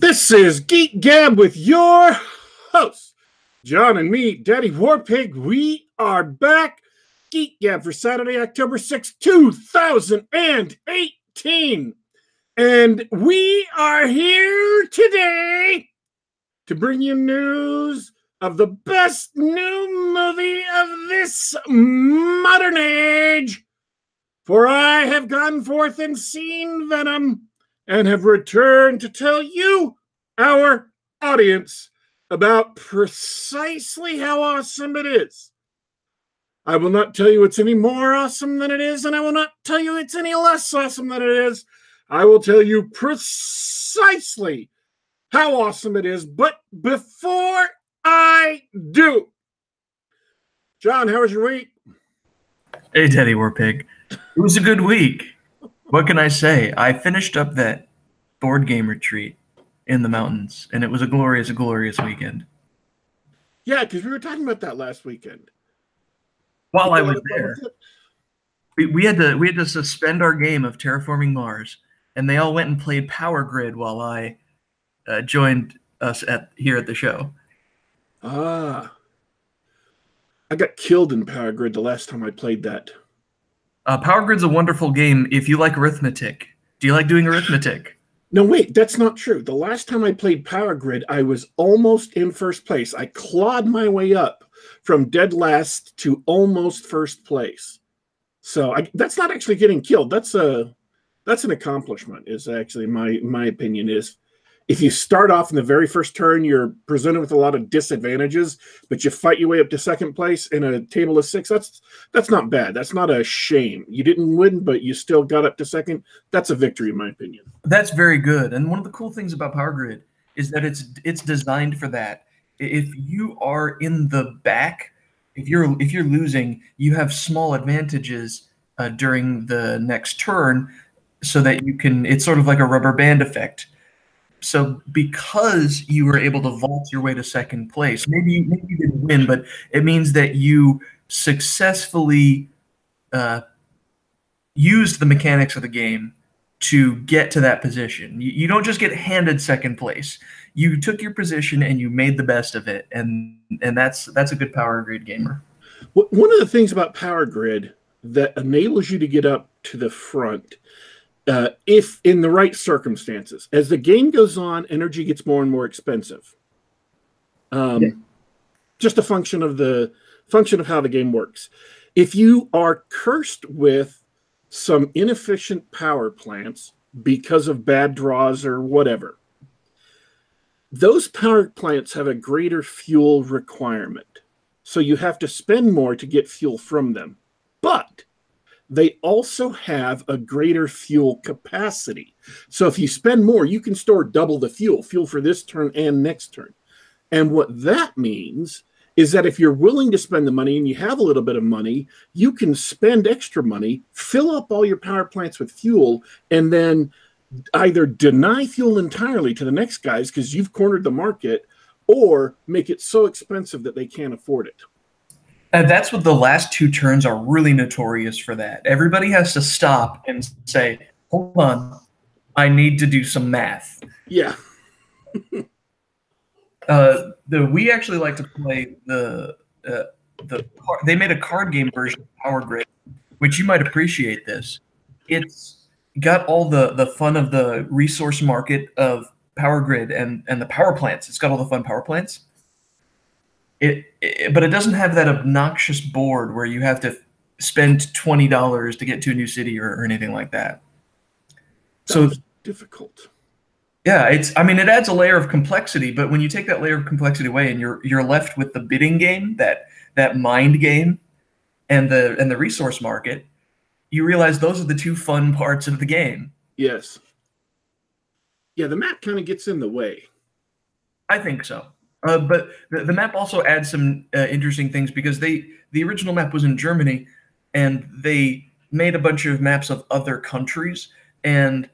This is Geek Gab with your host, John and me, Daddy Warpig. We are back. Geek Gab for Saturday, October 6th, 2018. And we are here today to bring you news of the best new movie of this modern age. For I have gone forth and seen Venom and have returned to tell you, our audience, about precisely how awesome it is. I will not tell you it's any more awesome than it is, and I will not tell you it's any less awesome than it is. I will tell you precisely how awesome it is. But before I do, John, how was your week? Hey, Daddy Warpig. It was a good week. What can I say? I finished up that board game retreat in the mountains, and it was a glorious, glorious weekend. Yeah, because we were talking about that last weekend. While I was there, we, we had to we had to suspend our game of terraforming Mars, and they all went and played Power Grid while I uh, joined us at here at the show. Ah, I got killed in Power Grid the last time I played that. Uh, Power Grid's a wonderful game if you like arithmetic. Do you like doing arithmetic? No, wait, that's not true. The last time I played Power Grid, I was almost in first place. I clawed my way up from dead last to almost first place. So I, that's not actually getting killed. That's a that's an accomplishment. Is actually my my opinion is if you start off in the very first turn, you're presented with a lot of disadvantages, but you fight your way up to second place in a table of six. That's that's not bad. That's not a shame. You didn't win, but you still got up to second. That's a victory, in my opinion. That's very good. And one of the cool things about Power Grid is that it's it's designed for that. If you are in the back, if you're if you're losing, you have small advantages uh, during the next turn, so that you can. It's sort of like a rubber band effect so because you were able to vault your way to second place, maybe maybe you didn't win, but it means that you successfully uh, used the mechanics of the game to get to that position. You, you, don't just get handed second place. You took your position and you made the best of it, and and that's that's a good power grid gamer. One of the things about power grid that enables you to get up to the front uh, if in the right circumstances. As the game goes on, energy gets more and more expensive. Um, yeah. Just a function of the function of how the game works. If you are cursed with some inefficient power plants because of bad draws or whatever, those power plants have a greater fuel requirement. So you have to spend more to get fuel from them. They also have a greater fuel capacity. So if you spend more, you can store double the fuel, fuel for this turn and next turn. And what that means is that if you're willing to spend the money and you have a little bit of money, you can spend extra money, fill up all your power plants with fuel, and then either deny fuel entirely to the next guys because you've cornered the market or make it so expensive that they can't afford it. And that's what the last two turns are really notorious for that. Everybody has to stop and say, hold on, I need to do some math. Yeah. uh, the we actually like to play the uh, the they made a card game version of Power Grid, which you might appreciate this. It's got all the the fun of the resource market of Power Grid and and the power plants. It's got all the fun power plants it, it, but it doesn't have that obnoxious board where you have to spend twenty dollars to get to a new city or, or anything like that. that so difficult. Yeah, it's. I mean, it adds a layer of complexity, but when you take that layer of complexity away, and you're you're left with the bidding game, that that mind game, and the and the resource market, you realize those are the two fun parts of the game. Yes. Yeah, the map kind of gets in the way. I think so. Uh, but the, the, map also adds some uh, interesting things because they the original map was in Germany, and they made a bunch of maps of other countries, and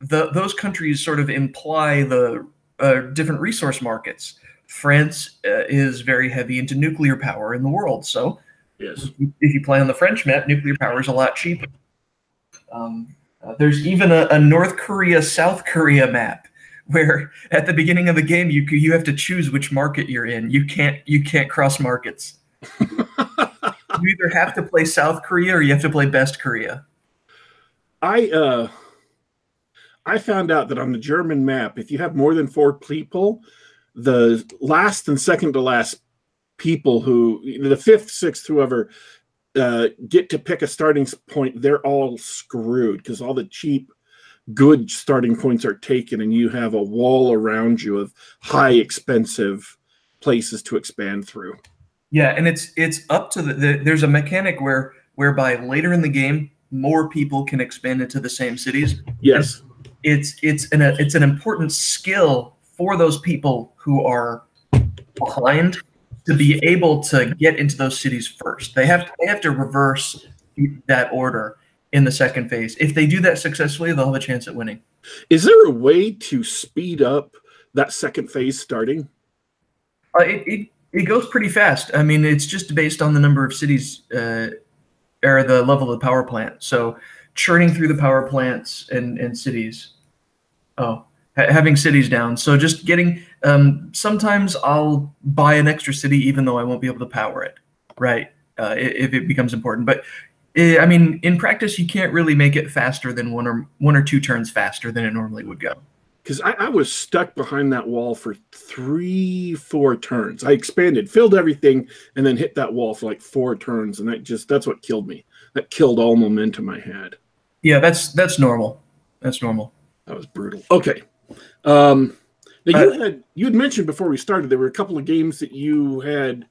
the those countries sort of imply the uh, different resource markets. France uh, is very heavy into nuclear power in the world, so yes, if you play on the French map, nuclear power is a lot cheaper. Um, uh, there's even a, a North Korea South Korea map where at the beginning of the game you you have to choose which market you're in. You can't you can't cross markets. you either have to play South Korea or you have to play Best Korea. I uh I found out that on the German map, if you have more than four people, the last and second to last people who the fifth, sixth, whoever uh, get to pick a starting point, they're all screwed because all the cheap, good starting points are taken, and you have a wall around you of high, expensive places to expand through. Yeah, and it's it's up to the, the there's a mechanic where whereby later in the game more people can expand into the same cities. Yes, it's it's an it's an important skill for those people who are behind to be able to get into those cities first. They have to, they have to reverse that order in the second phase. If they do that successfully, they'll have a chance at winning. Is there a way to speed up that second phase starting? Uh, it, it it goes pretty fast. I mean, it's just based on the number of cities uh, or the level of the power plant. So churning through the power plants and, and cities. Oh, ha- having cities down. So just getting, um, sometimes I'll buy an extra city even though I won't be able to power it, right? Uh, if it becomes important. But I mean, in practice, you can't really make it faster than one or one or two turns faster than it normally would go because I, I, was stuck behind that wall for three, four turns. I expanded, filled everything, and then hit that wall for like four turns, and that just that's what killed me. That killed all momentum I had. Yeah, that's that's normal. That's normal. That was brutal. Okay. Um, now you uh, had you had mentioned before we started there were a couple of games that you had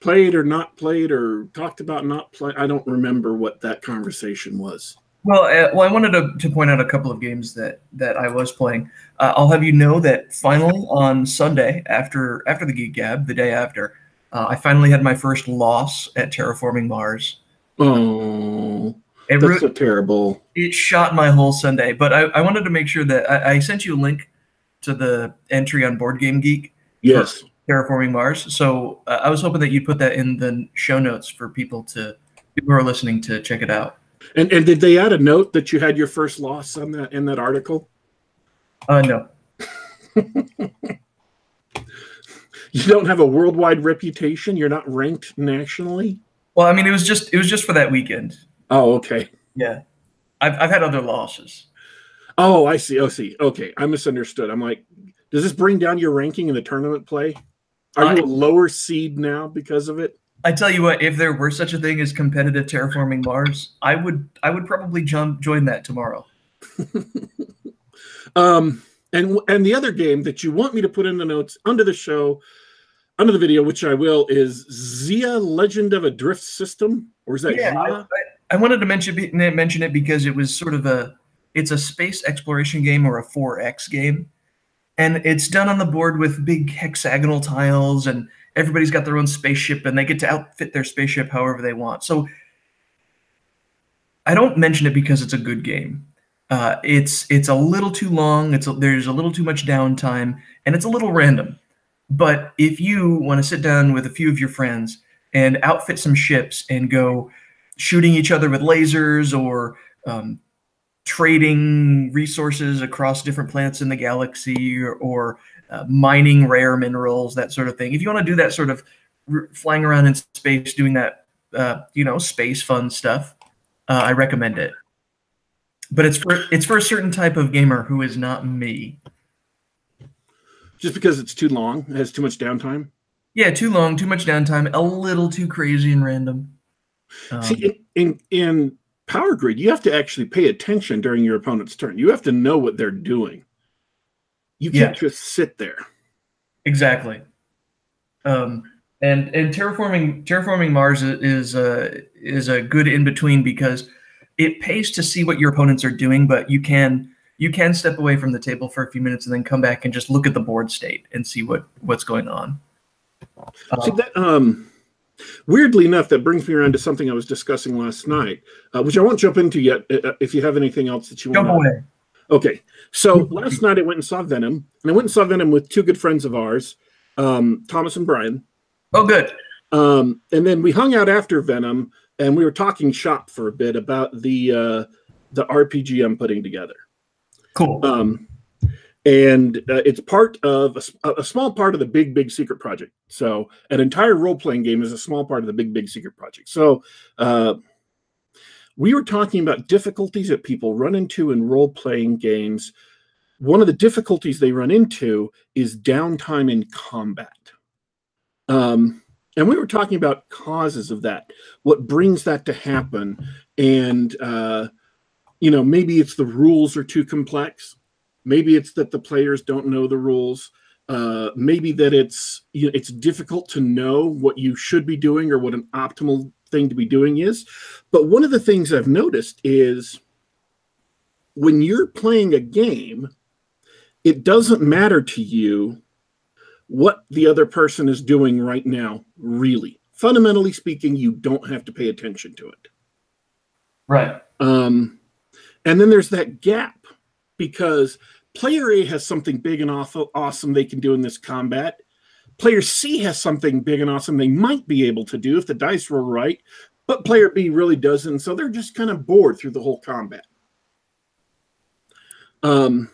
played or not played or talked about not play. I don't remember what that conversation was. Well, uh, well, I wanted to, to point out a couple of games that that I was playing. Uh, I'll have you know that finally on Sunday after after the Geek Gab, the day after, uh, I finally had my first loss at Terraforming Mars. Oh, it that's so terrible. It shot my whole Sunday. But I, I wanted to make sure that I, I sent you a link to the entry on Board Game Geek. Yes. Terraforming Mars. So uh, I was hoping that you'd put that in the show notes for people to people who are listening to check it out. And and did they add a note that you had your first loss on that in that article? Uh no. you don't have a worldwide reputation. You're not ranked nationally. Well, I mean, it was just it was just for that weekend. Oh, okay. Yeah, I've I've had other losses. Oh, I see. Oh, see. Okay, I misunderstood. I'm like, does this bring down your ranking in the tournament play? Are you a lower seed now because of it? I tell you what, if there were such a thing as competitive terraforming Mars, I would I would probably jump join that tomorrow. um and and the other game that you want me to put in the notes under the show, under the video, which I will, is Xia Legend of a Drift System, or is that yeah, I, I, wanted to mention mention it because it was sort of a it's a space exploration game or a 4X game, and it's done on the board with big hexagonal tiles and everybody's got their own spaceship and they get to outfit their spaceship however they want. So I don't mention it because it's a good game. Uh, it's it's a little too long. It's a, there's a little too much downtime, and it's a little random. But if you want to sit down with a few of your friends and outfit some ships and go shooting each other with lasers or um, trading resources across different planets in the galaxy or, or uh, mining rare minerals, that sort of thing. If you want to do that sort of r- flying around in space, doing that, uh, you know, space fun stuff, uh, I recommend it. But it's for it's for a certain type of gamer who is not me. Just because it's too long, it has too much downtime. Yeah, too long, too much downtime, a little too crazy and random. Um, See, in, in in Power Grid, you have to actually pay attention during your opponent's turn. You have to know what they're doing. You can't yeah. just sit there. Exactly. Um, and and terraforming terraforming Mars is a is a good in between because it pays to see what your opponents are doing, but you can you can step away from the table for a few minutes and then come back and just look at the board state and see what what's going on. See that um weirdly enough that brings me around to something I was discussing last night, uh, which I won't jump into yet. Uh, uh if you have anything else that you want. Jump away. Okay, so last night I went and saw Venom, and I went and saw Venom with two good friends of ours, um, Thomas and Brian. Oh, good. Um, and then we hung out after Venom, and we were talking shop for a bit about the uh, the RPG I'm putting together. Cool. Um, and uh, it's part of a, a, small part of the big big secret project. So an entire role-playing game is a small part of the big big secret project. So uh, we were talking about difficulties that people run into in role-playing games. One of the difficulties they run into is downtime in combat. Um, and we were talking about causes of that what brings that to happen. And uh, you know maybe it's the rules are too complex Maybe it's that the players don't know the rules. Uh, maybe that it's you know, it's difficult to know what you should be doing or what an optimal thing to be doing is. But one of the things I've noticed is when you're playing a game, it doesn't matter to you what the other person is doing right now, really. Fundamentally speaking, you don't have to pay attention to it. Right. Um, and then there's that gap because player A has something big and awesome they can do in this combat. Player C has something big and awesome they might be able to do if the dice roll right, but player B really doesn't. So they're just kind of bored through the whole combat. Um,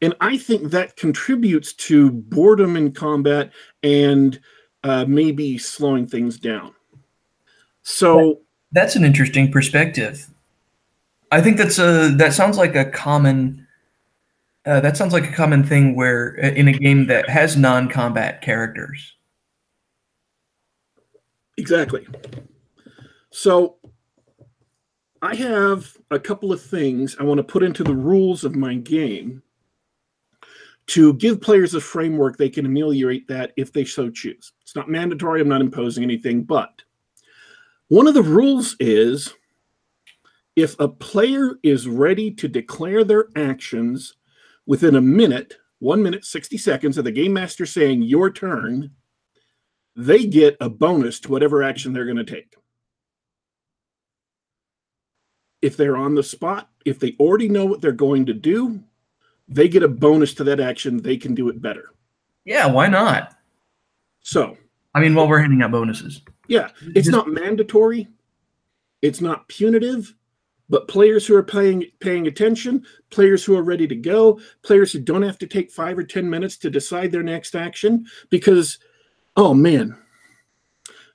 and I think that contributes to boredom in combat and uh, maybe slowing things down. So that's an interesting perspective. I think that's a that sounds like a common uh, that sounds like a common thing where uh, in a game that has non-combat characters. Exactly. So I have a couple of things I want to put into the rules of my game to give players a framework they can ameliorate that if they so choose. It's not mandatory, I'm not imposing anything, but one of the rules is if a player is ready to declare their actions within a minute, one minute, 60 seconds of the game master saying your turn, they get a bonus to whatever action they're going to take. If they're on the spot, if they already know what they're going to do, they get a bonus to that action. They can do it better. Yeah, why not? So, I mean, while we're handing out bonuses. Yeah, it's not mandatory. It's not punitive but players who are paying paying attention, players who are ready to go, players who don't have to take five or ten minutes to decide their next action, because oh man,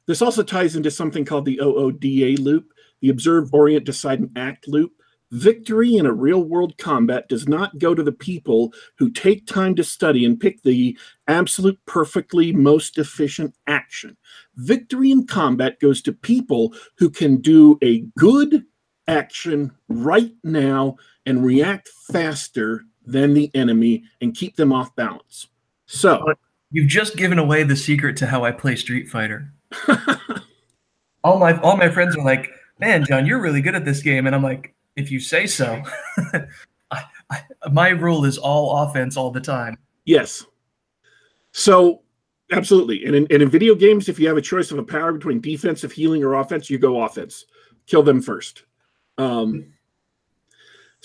this also ties into something called the OODA loop, the observe, orient, decide, and act loop. Victory in a real world combat does not go to the people who take time to study and pick the absolute perfectly most efficient action. Victory in combat goes to people who can do a good action right now and react faster than the enemy and keep them off balance. So you've just given away the secret to how I play Street Fighter. all my all my friends are like, "Man, John, you're really good at this game," and I'm like, "If you say so." I, I, my rule is all offense all the time. Yes. So absolutely, and in, and in video games, if you have a choice of a power between defensive, healing, or offense, you go offense. Kill them first. Um,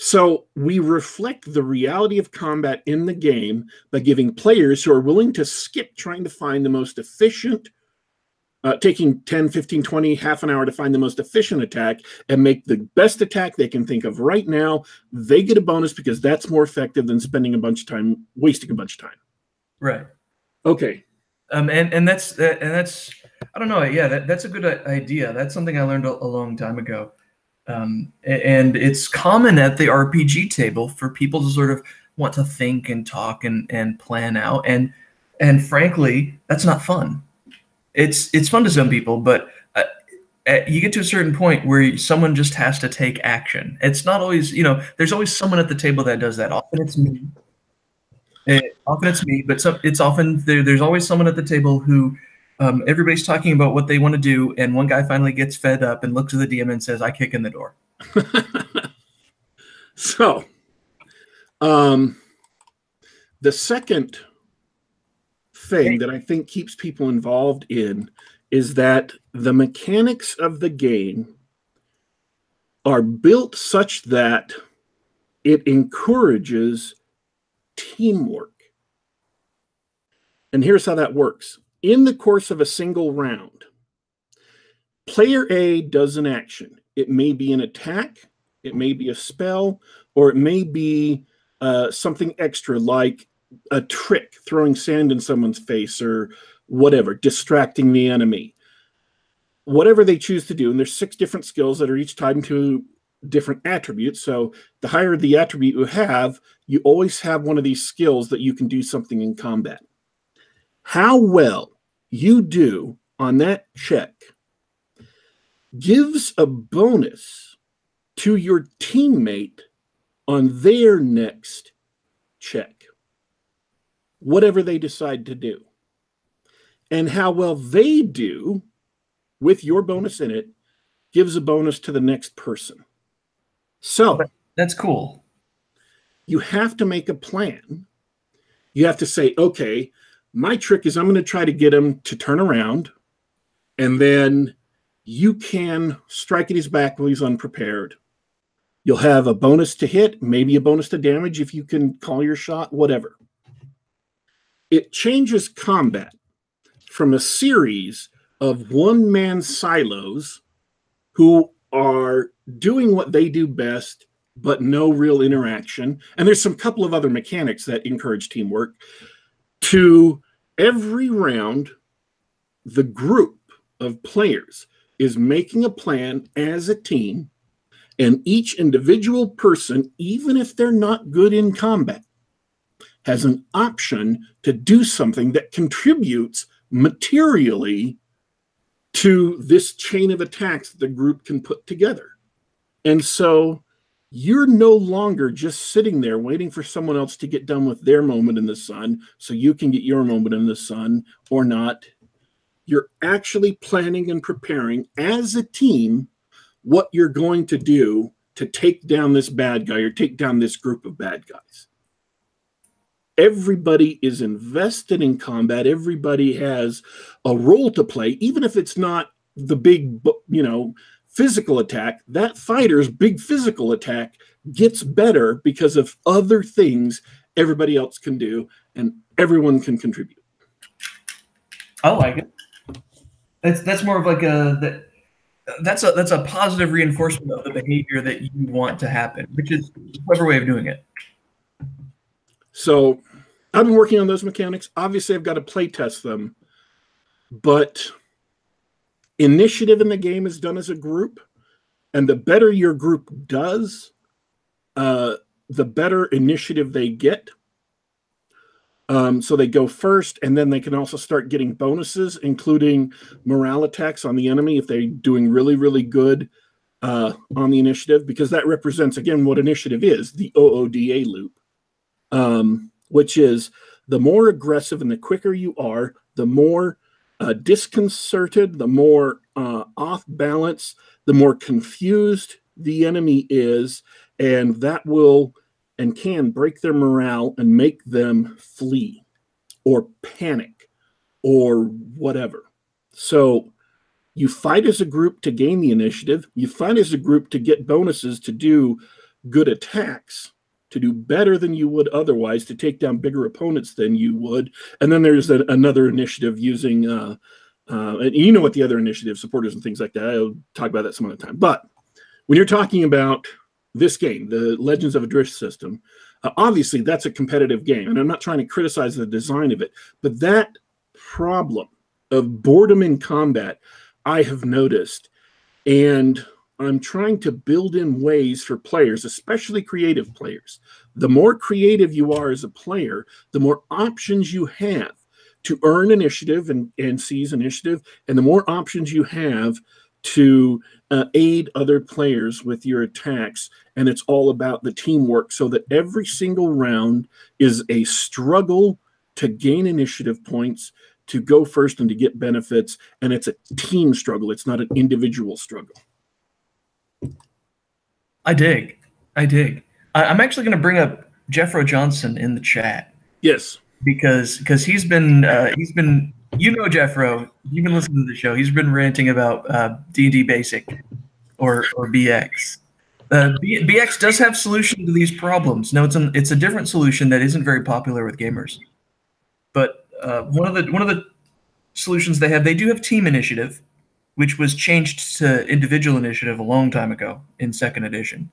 so we reflect the reality of combat in the game by giving players who are willing to skip trying to find the most efficient, uh, taking 10, 15, 20, half an hour to find the most efficient attack and make the best attack they can think of right now. They get a bonus because that's more effective than spending a bunch of time, wasting a bunch of time. Right. Okay. Um, and, and that's, and that's, I don't know. Yeah, that, that's a good idea. That's something I learned a, a long time ago. Um, and it's common at the RPG table for people to sort of want to think and talk and, and plan out. And and frankly, that's not fun. It's it's fun to some people, but uh, you get to a certain point where someone just has to take action. It's not always, you know, there's always someone at the table that does that. Often it's me. It, eh, often it's me, but some, it's often there, there's always someone at the table who um, everybody's talking about what they want to do, and one guy finally gets fed up and looks at the DM and says, "I kick in the door." so, um, the second thing that I think keeps people involved in is that the mechanics of the game are built such that it encourages teamwork. And here's how that works in the course of a single round, player A does an action. It may be an attack, it may be a spell, or it may be uh, something extra like a trick, throwing sand in someone's face or whatever, distracting the enemy. Whatever they choose to do, and there's six different skills that are each tied into different attributes. So the higher the attribute you have, you always have one of these skills that you can do something in combat. How well you do on that check gives a bonus to your teammate on their next check, whatever they decide to do. And how well they do with your bonus in it gives a bonus to the next person. So that's cool. You have to make a plan. You have to say, okay, my trick is I'm going to try to get him to turn around, and then you can strike at his back while he's unprepared. You'll have a bonus to hit, maybe a bonus to damage if you can call your shot, whatever. It changes combat from a series of one man silos who are doing what they do best, but no real interaction. And there's some couple of other mechanics that encourage teamwork. To every round, the group of players is making a plan as a team, and each individual person, even if they're not good in combat, has an option to do something that contributes materially to this chain of attacks that the group can put together. And so you're no longer just sitting there waiting for someone else to get done with their moment in the sun so you can get your moment in the sun or not. You're actually planning and preparing as a team what you're going to do to take down this bad guy or take down this group of bad guys. Everybody is invested in combat. Everybody has a role to play, even if it's not the big, you know, physical attack, that fighter's big physical attack gets better because of other things everybody else can do and everyone can contribute. I like it. That's that's more of like a that that's a that's a positive reinforcement of the behavior that you want to happen, which is a clever way of doing it. So I've been working on those mechanics. Obviously, I've got to play test them, but initiative in the game is done as a group, and the better your group does, uh, the better initiative they get. Um, so they go first, and then they can also start getting bonuses, including morale attacks on the enemy if they're doing really, really good uh, on the initiative, because that represents again what initiative is the OODA loop, um, which is the more aggressive and the quicker you are, the more uh, disconcerted, the more uh, off balance, the more confused the enemy is, and that will and can break their morale and make them flee or panic or whatever. So you fight as a group to gain the initiative, you fight as a group to get bonuses to do good attacks to do better than you would otherwise, to take down bigger opponents than you would. And then there's a, another initiative using, uh, uh, and you know what the other initiative supporters and things like that. I'll talk about that some other time. But when you're talking about this game, the Legends of a Drift system, uh, obviously that's a competitive game, and I'm not trying to criticize the design of it, but that problem of boredom in combat, I have noticed, and I'm trying to build in ways for players, especially creative players. The more creative you are as a player, the more options you have to earn initiative and, and seize initiative, and the more options you have to uh, aid other players with your attacks. And it's all about the teamwork so that every single round is a struggle to gain initiative points, to go first and to get benefits. And it's a team struggle, it's not an individual struggle. I dig. I dig. I, am actually going to bring up Jeffro Johnson in the chat. Yes, because because he's been uh, he's been you know Jeffro. You've been listening to the show. He's been ranting about uh, D&D Basic or or BX. Uh, B- BX does have solution to these problems. No, it's an it's a different solution that isn't very popular with gamers. But uh, one of the one of the solutions they have, they do have team initiative, which was changed to individual initiative a long time ago in second edition.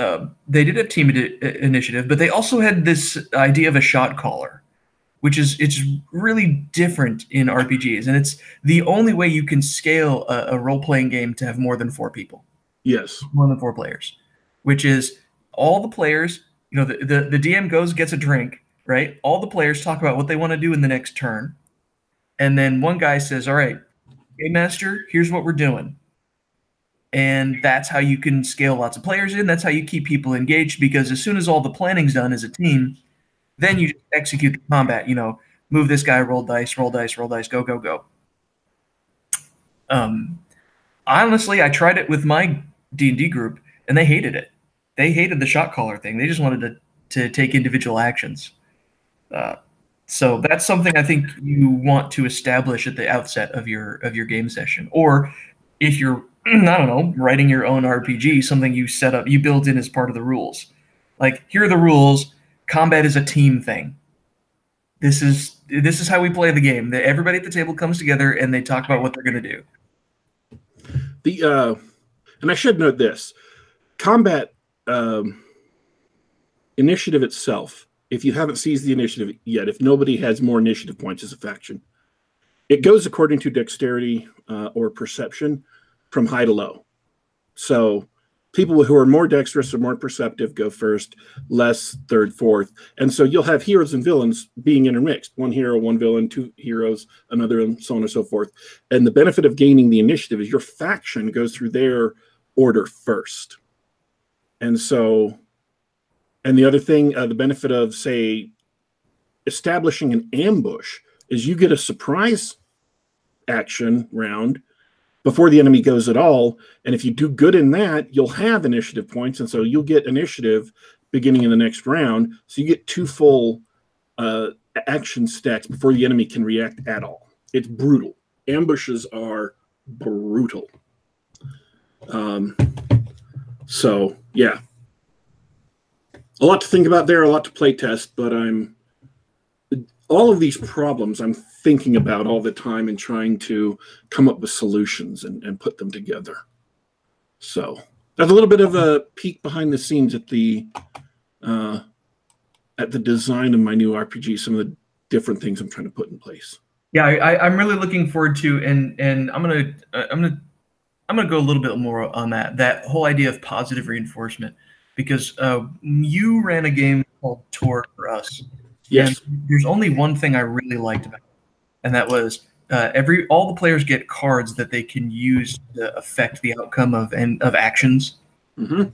uh, they did a team initiative, but they also had this idea of a shot caller, which is it's really different in RPGs, and it's the only way you can scale a, a role playing game to have more than four people. Yes, more than four players, which is all the players. You know, the, the, the DM goes gets a drink, right? All the players talk about what they want to do in the next turn, and then one guy says, "All right, game master, here's what we're doing." and that's how you can scale lots of players in. That's how you keep people engaged because as soon as all the planning's done as a team then you execute the combat you know move this guy roll dice roll dice roll dice go go go. Um honestly i tried it with my d&d group and they hated it. They hated the shot caller thing. They just wanted to to take individual actions. Uh, so that's something i think you want to establish at the outset of your of your game session or if you're I don't know, writing your own RPG, something you set up, you build in as part of the rules. Like, here are the rules. Combat is a team thing. This is this is how we play the game. That everybody at the table comes together and they talk about what they're going to do. The uh, and I should note this: combat um, initiative itself. If you haven't seized the initiative yet, if nobody has more initiative points as a faction, it goes according to dexterity uh, or perception from high to low. So people who are more dexterous or more perceptive go first, less third, fourth. And so you'll have heroes and villains being intermixed one hero, one villain, two heroes, another, and so on and so forth. And the benefit of gaining the initiative is your faction goes through their order first. And so, and the other thing, uh, the benefit of, say, establishing an ambush is you get a surprise action round before the enemy goes at all. And if you do good in that, you'll have initiative points. And so you'll get initiative beginning in the next round. So you get two full uh, action stacks before the enemy can react at all. It's brutal. Ambushes are brutal. Um, so, yeah. A lot to think about there, a lot to play test, but I'm all of these problems I'm thinking about all the time and trying to come up with solutions and, and put them together. So that's a little bit of a peek behind the scenes at the uh, at the design of my new RPG. Some of the different things I'm trying to put in place. Yeah, I, am really looking forward to and and I'm gonna I'm gonna I'm gonna go a little bit more on that that whole idea of positive reinforcement because uh, you ran a game called Torg for us Yes. And there's only one thing I really liked about it, and that was uh, every all the players get cards that they can use to affect the outcome of and of actions. Mm-hmm.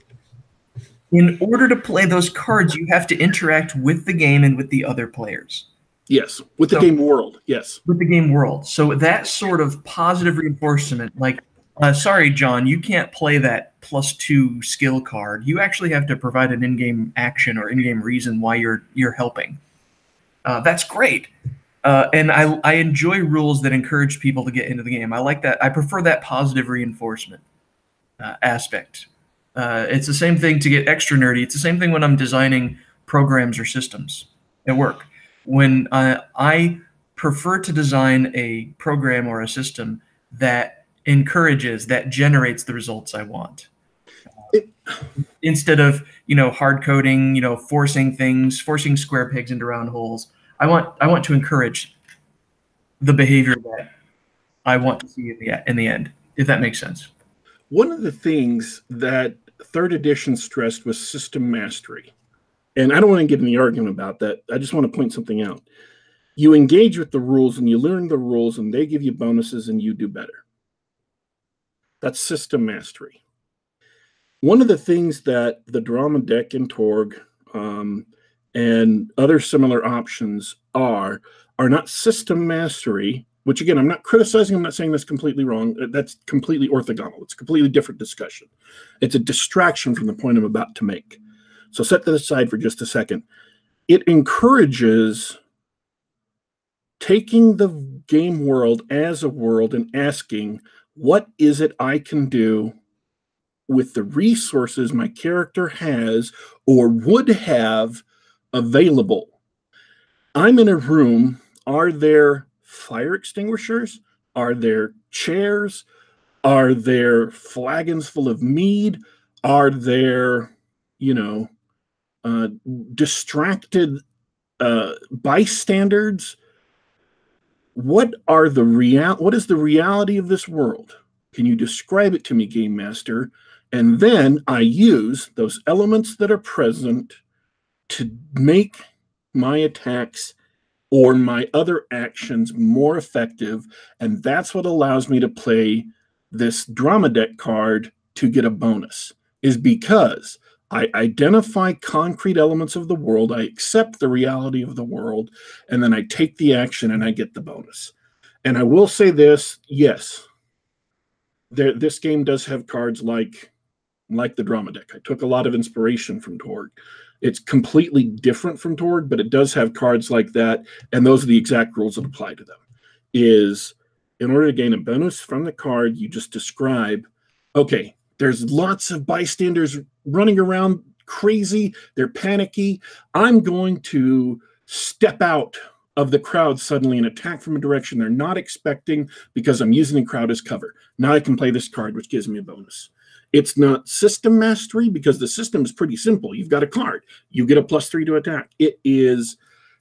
In order to play those cards, you have to interact with the game and with the other players. Yes, with the so, game world. Yes, with the game world. So that sort of positive reinforcement, like, uh, sorry, John, you can't play that plus two skill card. You actually have to provide an in-game action or in-game reason why you're you're helping. Uh, that's great. Uh, and I, I enjoy rules that encourage people to get into the game. I like that. I prefer that positive reinforcement uh, aspect. Uh, it's the same thing to get extra nerdy. It's the same thing when I'm designing programs or systems at work. When uh, I prefer to design a program or a system that encourages, that generates the results I want. It, instead of you know hard coding, you know forcing things, forcing square pegs into round holes. I want I want to encourage the behavior that I want to see in the in the end, if that makes sense. One of the things that third edition stressed was system mastery. And I don't want to get in the argument about that. I just want to point something out. You engage with the rules and you learn the rules and they give you bonuses and you do better. That's system mastery. One of the things that the drama deck in Torg um, and other similar options are are not system mastery which again i'm not criticizing i'm not saying that's completely wrong uh, that's completely orthogonal it's a completely different discussion. It's a distraction from the point i'm about to make. So set that aside for just a second. It encourages taking the game world as a world and asking what is it i can do with the resources my character has or would have available. I'm in a room. Are there fire extinguishers? Are there chairs? Are there flagons full of mead? Are there you know, uh, distracted uh, bystanders. What are the real? What is the reality of this world? Can you describe it to me, game master? And then I use those elements that are present to make my attacks or my other actions more effective. And that's what allows me to play this drama deck card to get a bonus, is because I identify concrete elements of the world, I accept the reality of the world, and then I take the action and I get the bonus. And I will say this yes, there, this game does have cards like like the drama deck. I took a lot of inspiration from Torg. It's completely different from Torg, but it does have cards like that, and those are the exact rules that apply to them. Is in order to gain a bonus from the card, you just describe, okay, there's lots of bystanders running around crazy, they're panicky. I'm going to step out of the crowd suddenly and attack from a direction they're not expecting because I'm using the crowd as cover. Now I can play this card, which gives me a bonus. It's not system mastery because the system is pretty simple. You've got a card, you get a plus three to attack. It is,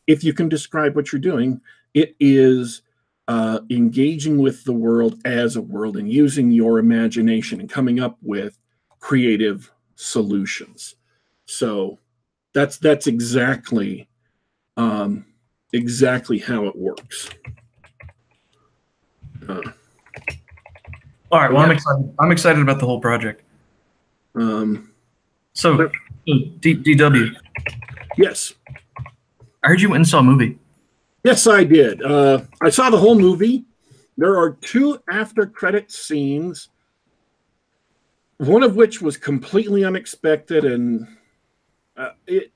if you can describe what you're doing, it is uh, engaging with the world as a world and using your imagination and coming up with creative solutions. So that's that's exactly um, exactly how it works. Uh, all right. Well, yeah. I'm excited. I'm excited about the whole project. Um, so, D- DW. Yes. I heard you went and saw a movie. Yes, I did. Uh, I saw the whole movie. There are two after credit scenes, one of which was completely unexpected, and uh, it.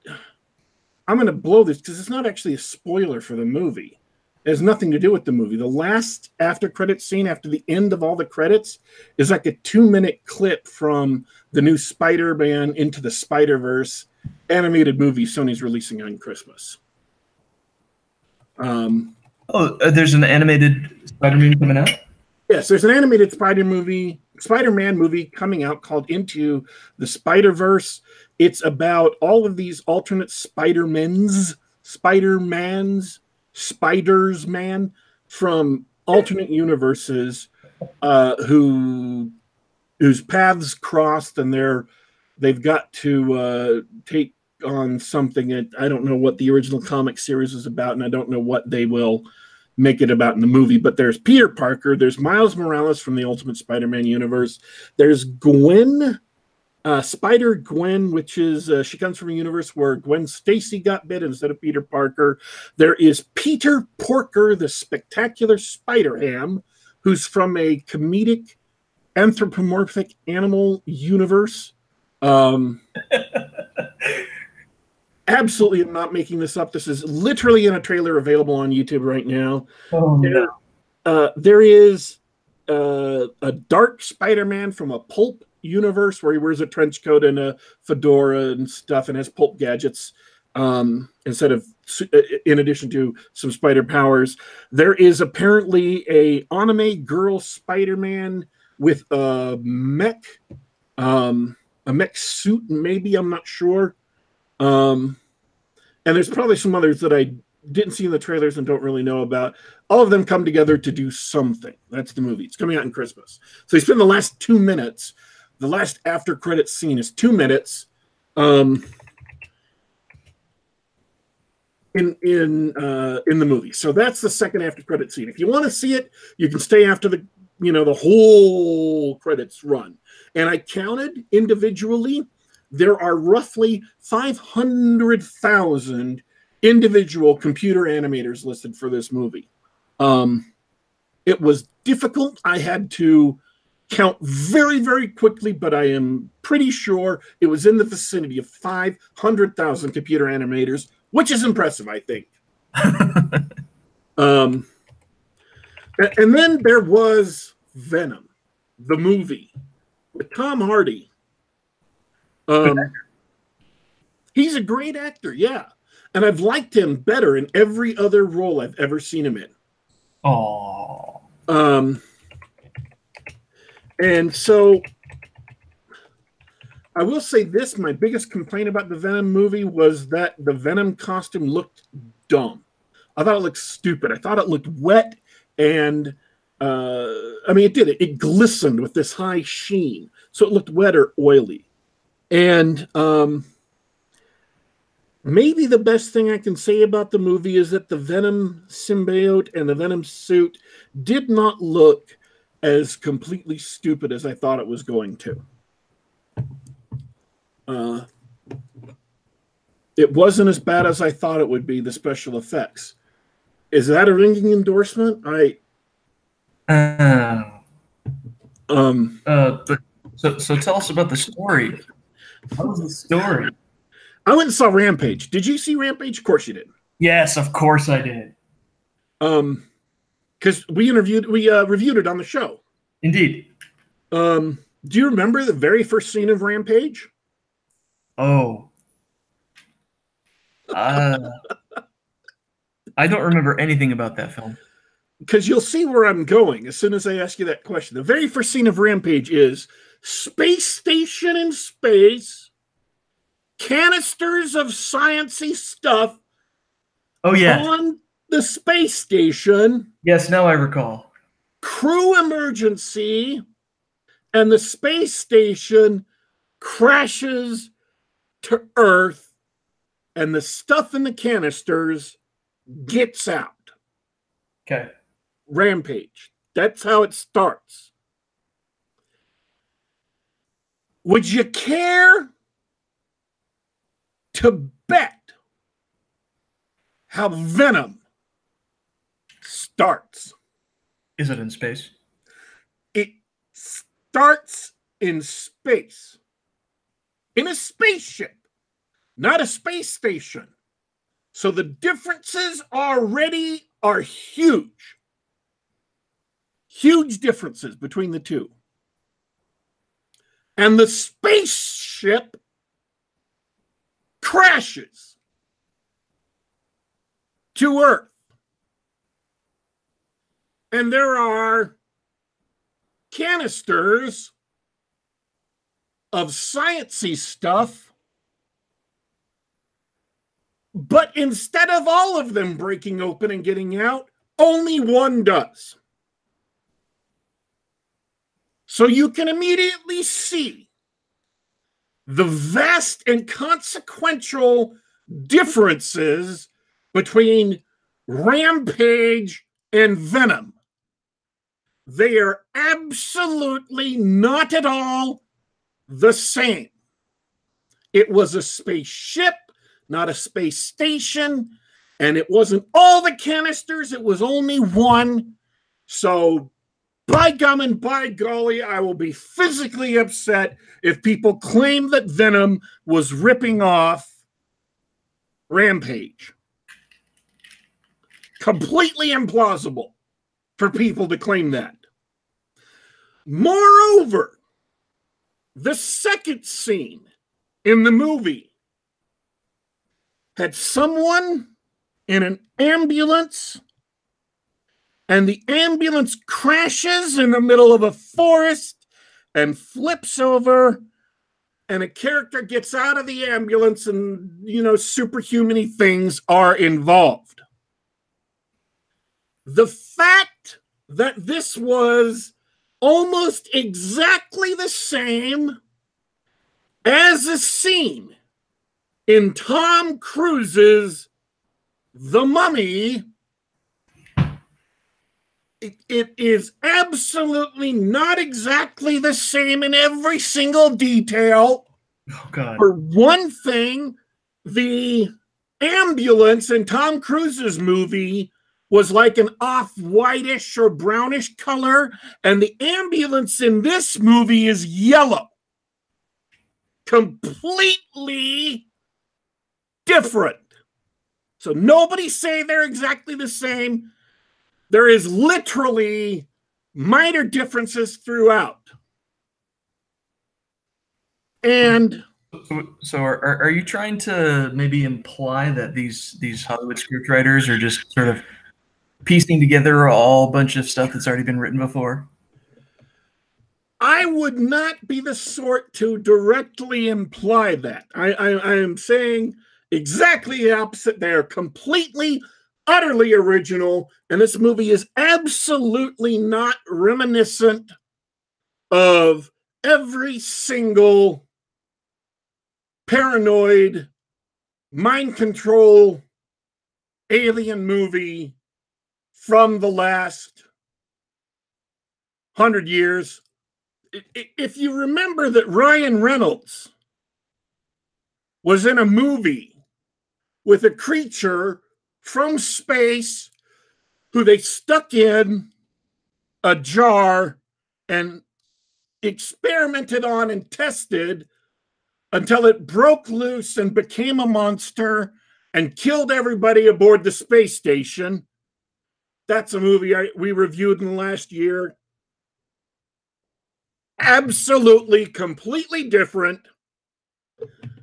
I'm going to blow this because it's not actually a spoiler for the movie. It has nothing to do with the movie. The last after credit scene after the end of all the credits is like a two minute clip from the new Spider Man into the Spider Verse animated movie Sony's releasing on Christmas. Um, oh, uh, there's an animated Spider Man coming out? Yes, there's an animated Spider movie, Spider Man movie coming out called Into the Spider Verse. It's about all of these alternate Spider Men's, Spider Mans Spiders Man from alternate universes uh, who whose paths crossed and they're they've got to uh, take on something that I don't know what the original comic series is about, and I don't know what they will make it about in the movie. But there's Peter Parker, there's Miles Morales from the Ultimate Spider-Man universe, there's Gwen uh, Spider Gwen, which is uh, she comes from a universe where Gwen Stacy got bit instead of Peter Parker. There is Peter Porker, the spectacular Spider Ham, who's from a comedic anthropomorphic animal universe. Um, absolutely, I'm not making this up. This is literally in a trailer available on YouTube right now. Oh, no. uh, there is uh, a dark Spider Man from a pulp universe where he wears a trench coat and a fedora and stuff and has pulp gadgets um, instead of uh, in addition to some spider powers there is apparently a anime girl spider-man with a mech um, a mech suit maybe i'm not sure um, and there's probably some others that i didn't see in the trailers and don't really know about all of them come together to do something that's the movie it's coming out in christmas so you spend the last two minutes the last after credit scene is two minutes. Um, in in uh, in the movie. So that's the second after credit scene. If you want to see it, you can stay after the you know the whole credits run. And I counted individually, there are roughly five hundred thousand individual computer animators listed for this movie. Um, it was difficult. I had to count very, very quickly, but I am pretty sure it was in the vicinity of 500,000 computer animators, which is impressive, I think. um, and then there was Venom, the movie with Tom Hardy. Um, he's a great actor, yeah. And I've liked him better in every other role I've ever seen him in. Oh. Um, and so I will say this: my biggest complaint about the Venom movie was that the Venom costume looked dumb. I thought it looked stupid. I thought it looked wet, and uh, I mean, it did. It, it glistened with this high sheen, so it looked wet or oily. And um, maybe the best thing I can say about the movie is that the Venom symbiote and the Venom suit did not look as completely stupid as I thought it was going to. Uh, it wasn't as bad as I thought it would be. The special effects. Is that a ringing endorsement? I. Uh, Um. uh, but so so tell us about the story. What was the story? I went and saw Rampage. Did you see Rampage? Of course you did. Yes, of course I did. Um, because we interviewed, we uh, reviewed it on the show. Indeed. Um, do you remember the very first scene of Rampage? Oh. Uh, I don't remember anything about that film. Because you'll see where I'm going as soon as I ask you that question. The very first scene of Rampage is space station in space, canisters of sciency stuff Oh yeah. on the space station. Yes, now I recall. crew emergency and the space station crashes to earth and the stuff in the canisters gets out Okay. rampage that's how it starts would you care to bet how venom starts? Is it in space? it starts in space. In a spaceship not a space station. So the differences already are huge. Huge differences between the two and the spaceship crashes to earth. And there are canisters of sciency stuff but instead of all of them breaking open and getting out only one does so you can immediately see the vast and consequential differences between rampage and venom they are absolutely not at all the same. It was a spaceship, not a space station, and it wasn't all the canisters, it was only one. So, by gum and by golly, I will be physically upset if people claim that Venom was ripping off Rampage. Completely implausible for people to claim that. Moreover, the second scene in the movie had someone in an ambulance, and the ambulance crashes in the middle of a forest and flips over, and a character gets out of the ambulance, and you know, superhuman things are involved. The fact that this was almost exactly the same as a scene in Tom Cruise's The Mummy. It, it is absolutely not exactly the same in every single detail. Oh god. For one thing, the ambulance in Tom Cruise's movie was like an off whitish or brownish color, and the ambulance in this movie is yellow. Completely different. So nobody say they're exactly the same. There is literally minor differences throughout. And So, are, are you trying to maybe imply that these these Hollywood scriptwriters are just sort of piecing together all a bunch of stuff that's already been written before? I would not be the sort to directly imply that. I, I, I am saying exactly the opposite. They are completely, utterly original, and this movie is absolutely not reminiscent of every single paranoid, mind control alien movie from the last hundred years. If you remember that Ryan Reynolds was in a movie with a creature from space who they stuck in a jar and experimented on and tested until it broke loose and became a monster and killed everybody aboard the space station. That's a movie I, we reviewed in the last year. Absolutely, completely different.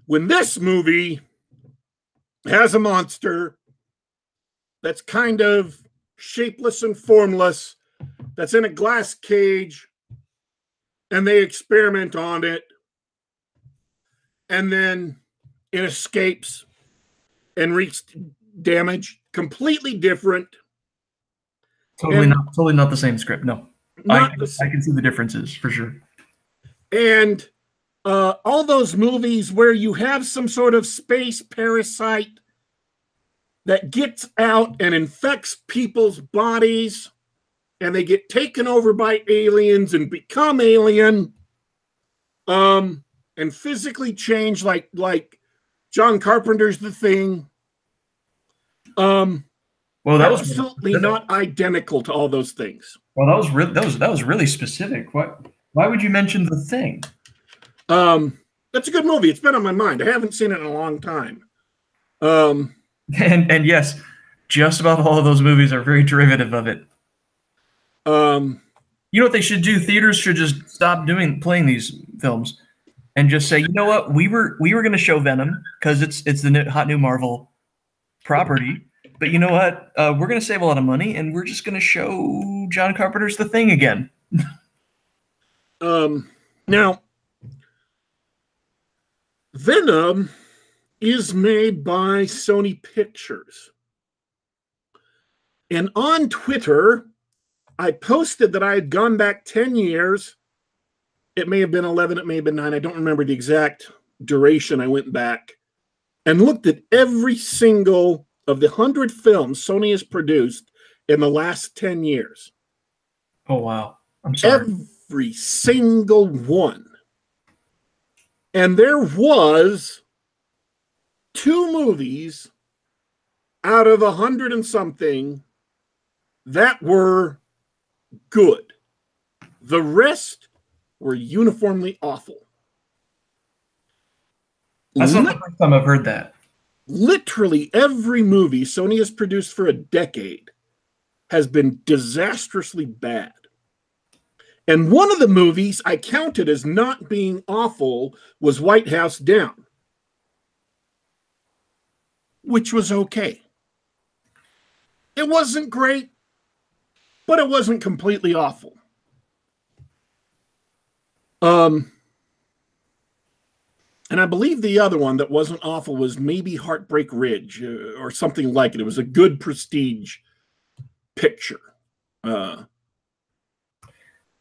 When this movie has a monster that's kind of shapeless and formless, that's in a glass cage, and they experiment on it, and then it escapes and wreaks damage. Completely different. Totally and not totally not the same script. No. I, I can see the differences for sure. And uh, all those movies where you have some sort of space parasite that gets out and infects people's bodies and they get taken over by aliens and become alien um and physically change like like John Carpenter's The Thing um, well, that was absolutely not identical to all those things. Well, that was really that was that was really specific. What? Why would you mention the thing? Um, that's a good movie. It's been on my mind. I haven't seen it in a long time. Um, and and yes, just about all of those movies are very derivative of it. Um, you know what they should do? Theaters should just stop doing playing these films and just say, you know what, we were we were going to show Venom because it's it's the new, hot new Marvel property. But you know what? Uh, we're going to save a lot of money, and we're just going to show John Carpenter's The Thing again. um, now, Venom is made by Sony Pictures. And on Twitter, I posted that I had gone back 10 years. It may have been 11, it may have been 9. I don't remember the exact duration I went back and looked at every single of the 100 films Sony has produced in the last 10 years. Oh, wow. I'm sorry. Every single one. And there was two movies out of a hundred and something that were good. The rest were uniformly awful. That's not the first time I've heard that. Literally every movie Sony has produced for a decade has been disastrously bad. And one of the movies I counted as not being awful was White House Down, which was okay. It wasn't great, but it wasn't completely awful. Um, and I believe the other one that wasn't awful was maybe Heartbreak Ridge uh, or something like it. It was a good prestige picture. Uh,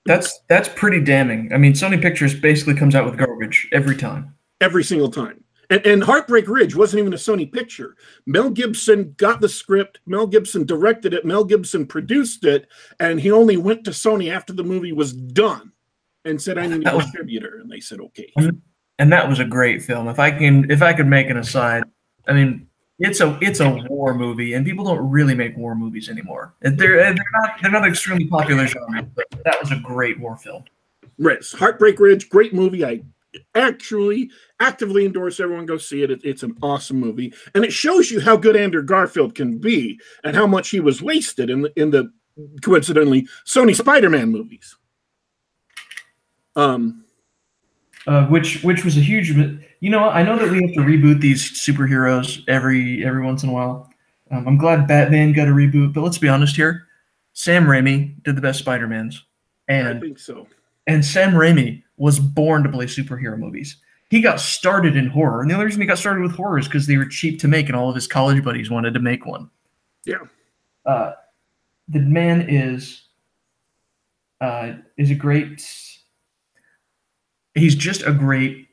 that's that's pretty damning. I mean, Sony Pictures basically comes out with garbage every time. Every single time. And, and Heartbreak Ridge wasn't even a Sony picture. Mel Gibson got the script. Mel Gibson directed it. Mel Gibson produced it, and he only went to Sony after the movie was done and said, "I need a distributor," and they said, "Okay." and that was a great film. If I can, if I could make an aside, I mean, it's a it's a war movie, and people don't really make war movies anymore. They're they're not they're not extremely popular genre, but that was a great war film. Right, Heartbreak Ridge, great movie. I actually actively endorse everyone go see it. it. It's an awesome movie, and it shows you how good Andrew Garfield can be, and how much he was wasted in the in the coincidentally Sony Spider-Man movies. Um, uh, which which was a huge. You know, I know that we have to reboot these superheroes every every once in a while. Um, I'm glad Batman got a reboot, but let's be honest here. Sam Raimi did the best Spider Mans, and I think so. And Sam Raimi was born to play superhero movies. He got started in horror, and the only reason he got started with horror is because they were cheap to make, and all of his college buddies wanted to make one. Yeah. Uh, the man is uh, is a great. He's just a great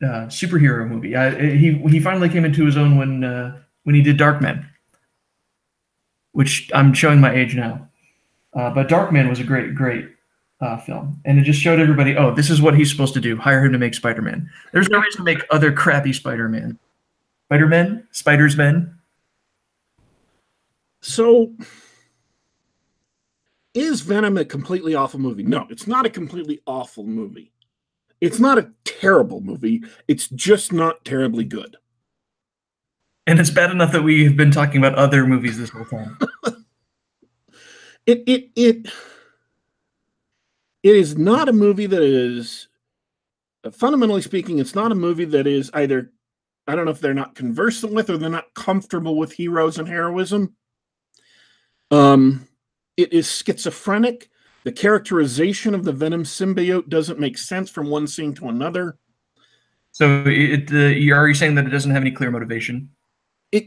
uh, superhero movie. Uh, he he finally came into his own when uh, when he did Darkman, which I'm showing my age now. Uh, but Darkman was a great great uh, film, and it just showed everybody, oh, this is what he's supposed to do. Hire him to make Spider Man. There's no reason to make other crappy Spider Man. Spider Man, Spiders Men. So, is Venom a completely awful movie? No, it's not a completely awful movie. It's not a terrible movie. It's just not terribly good. And it's bad enough that we have been talking about other movies this whole time. it it it it is not a movie that is fundamentally speaking it's not a movie that is either i don't know if they're not conversant with or they're not comfortable with heroes and heroism. Um it is schizophrenic. The characterization of the venom symbiote doesn't make sense from one scene to another. So it uh, are you saying that it doesn't have any clear motivation? It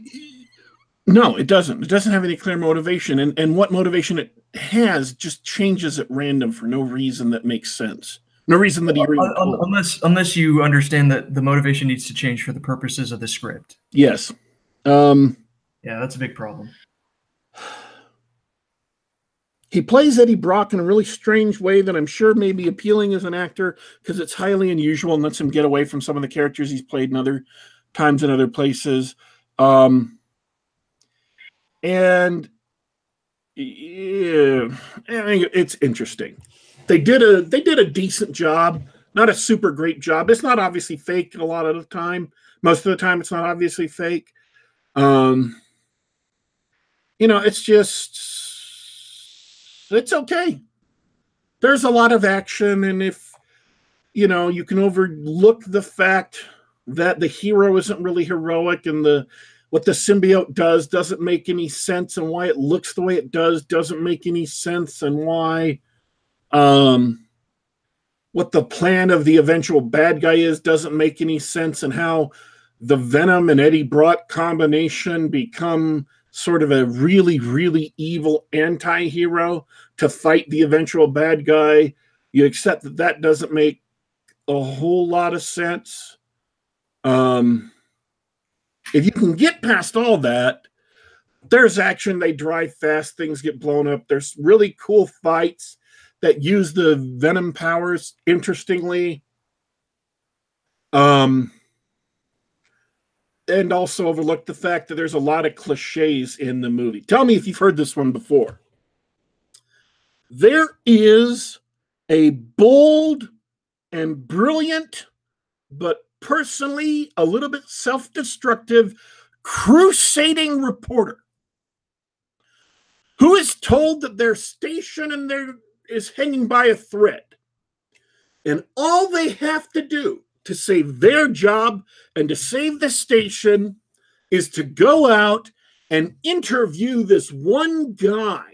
no it doesn't. It doesn't have any clear motivation. And and what motivation it has just changes at random for no reason that makes sense. No reason that he uh, unless unless you understand that the motivation needs to change for the purposes of the script. Yes. Um, yeah, that's a big problem. He plays Eddie Brock in a really strange way that I'm sure may be appealing as an actor because it's highly unusual and lets him get away from some of the characters he's played in other times in other places. Um, and yeah, I mean, it's interesting. They did a they did a decent job, not a super great job. It's not obviously fake a lot of the time. Most of the time, it's not obviously fake. Um, you know, it's just it's okay. There's a lot of action, and if you know, you can overlook the fact that the hero isn't really heroic and the what the symbiote does doesn't make any sense and why it looks the way it does doesn't make any sense and why um what the plan of the eventual bad guy is doesn't make any sense and how the venom and eddie brock combination become sort of a really really evil anti-hero to fight the eventual bad guy. You accept that that doesn't make a whole lot of sense. Um if you can get past all that, there's action. They drive fast. Things get blown up. There's really cool fights that use the venom powers interestingly. Um, and also overlook the fact that there's a lot of cliches in the movie. Tell me if you've heard this one before. There is a bold and brilliant but personally a little bit self destructive, crusading reporter who is told that their station and their is hanging by a thread. And all they have to do to save their job and to save the station is to go out and interview this one guy.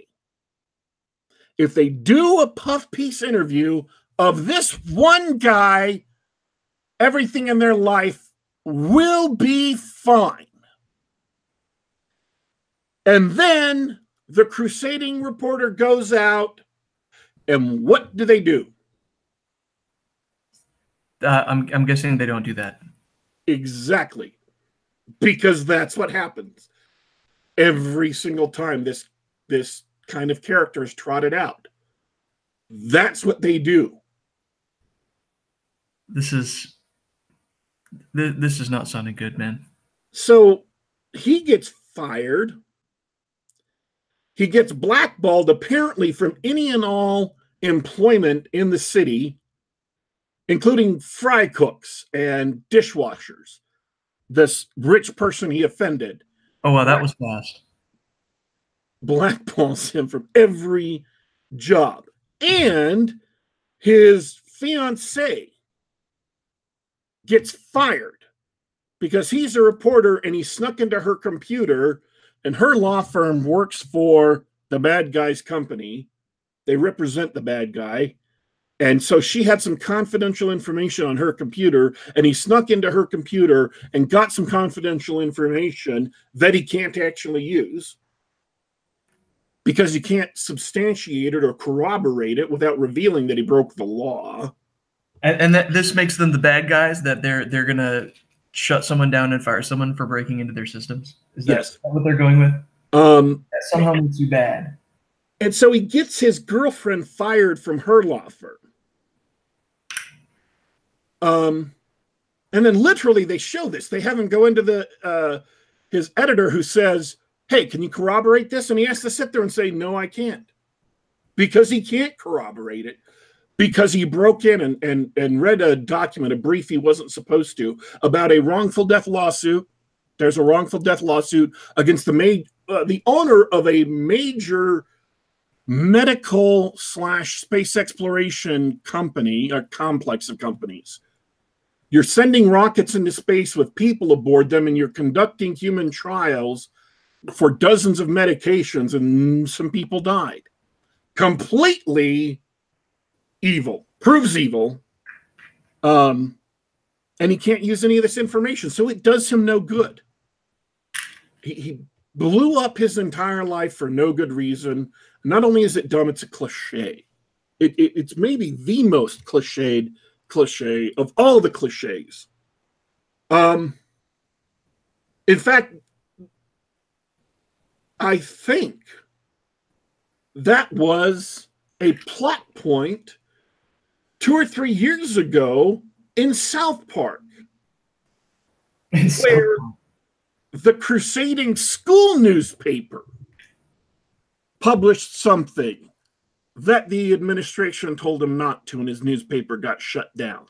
If they do a puff piece interview of this one guy, everything in their life will be fine. And then the crusading reporter goes out, and what do they do? Uh, I'm, I'm guessing they don't do that. Exactly. Because that's what happens every single time this this kind of character is trotted out. That's what they do. This is Th- this is not sounding good, man. So he gets fired. He gets blackballed apparently from any and all employment in the city, including fry cooks and dishwashers. This rich person he offended. Oh, wow, that was fast. Blackballs him from every job. And his fiancee gets fired because he's a reporter and he snuck into her computer and her law firm works for the bad guy's company. They represent the bad guy. And so she had some confidential information on her computer, and he snuck into her computer and got some confidential information that he can't actually use because he can't substantiate it or corroborate it without revealing that he broke the law. And, and that this makes them the bad guys that they're they're gonna shut someone down and fire someone for breaking into their systems. Is that Yes. what they're going with? Um, That somehow makes you bad. and so he gets his girlfriend fired from her law firm. Um, and then literally they show this. They have him go into the uh, his editor who says, "Hey, can you corroborate this?" And he has to sit there and say, "No, I can't," because he can't corroborate it because he broke in and and and read a document, a brief he wasn't supposed to about a wrongful death lawsuit. There's a wrongful death lawsuit against the ma- uh, the owner of a major medical slash space exploration company, a complex of companies. You're sending rockets into space with people aboard them, and you're conducting human trials for dozens of medications, and some people died. Completely evil, proves evil. Um, and he can't use any of this information, so it does him no good. He, he blew up his entire life for no good reason. Not only is it dumb, it's a cliche. It, it, it's maybe the most cliched cliche of all the cliches. Um, in fact, I think that was a plot point two or three years ago in South Park Where- the crusading school newspaper published something that the administration told him not to and his newspaper got shut down.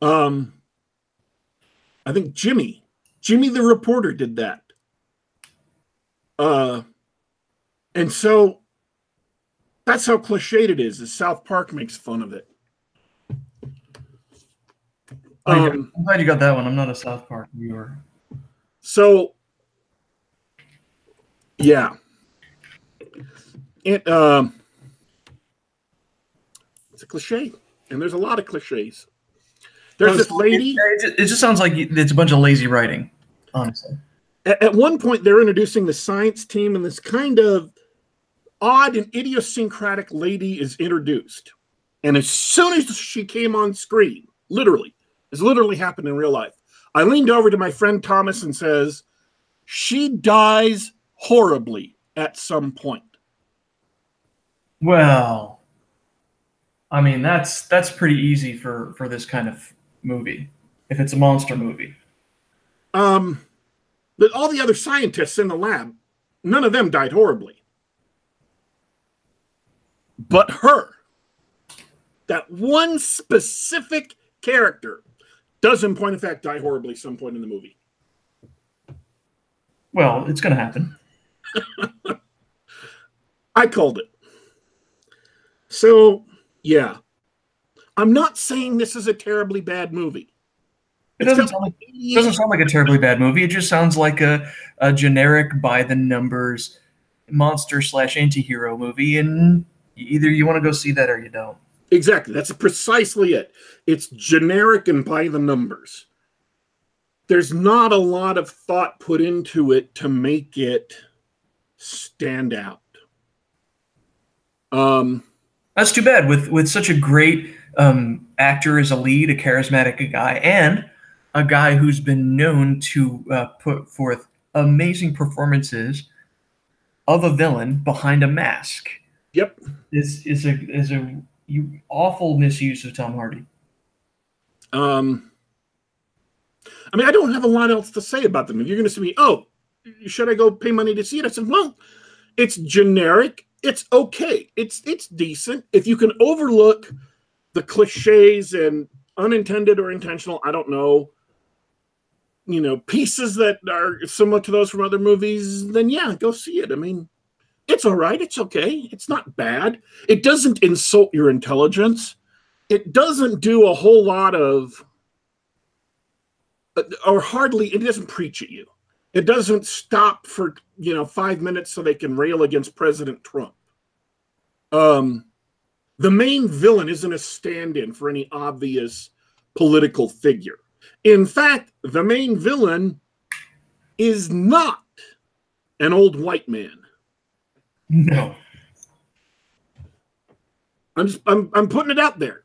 Um i think jimmy jimmy the reporter did that. Uh and so that's how cliched it is is south park makes fun of it um, I'm glad you got that one. I'm not a South Park viewer. So, yeah, it um, it's a cliche, and there's a lot of cliches. There's this lady. It just, it just sounds like it's a bunch of lazy writing, honestly. At, at one point, they're introducing the science team, and this kind of odd and idiosyncratic lady is introduced. And as soon as she came on screen, literally, it's literally happened in real life. I leaned over to my friend Thomas and says, "She dies horribly at some point." Well, I mean that's that's pretty easy for for this kind of movie. If it's a monster movie, Um, but all the other scientists in the lab, none of them died horribly. But her, that one specific character, does in point of fact die horribly some point in the movie. well, it's going to happen. I called it. So, yeah. I'm not saying this is a terribly bad movie. It doesn't sound like, it doesn't sound like a terribly bad movie. It just sounds like a, a generic by the numbers monster slash anti-hero movie, and either you want to go see that or you don't. Exactly. That's precisely it. It's generic and by the numbers. There's not a lot of thought put into it to make it stand out. Um, That's too bad. With with such a great um, actor as a lead, a charismatic guy, and a guy who's been known to uh, put forth amazing performances of a villain behind a mask. Yep. It's it's a is a you awful misuse of Tom Hardy. Um, I mean, I don't have a lot else to say about them. If you're going to say, oh, should I go pay money to see it? I said, well, it's generic. It's okay. It's it's decent. If you can overlook the cliches and unintended or intentional, I don't know, you know, pieces that are similar to those from other movies, then yeah, go see it. I mean, it's all right. It's okay. It's not bad. It doesn't insult your intelligence. It doesn't do a whole lot of or hardly it doesn't preach at you it doesn't stop for you know five minutes so they can rail against president trump um the main villain isn't a stand-in for any obvious political figure. In fact, the main villain is not an old white man. No. I'm just I'm I'm putting it out there.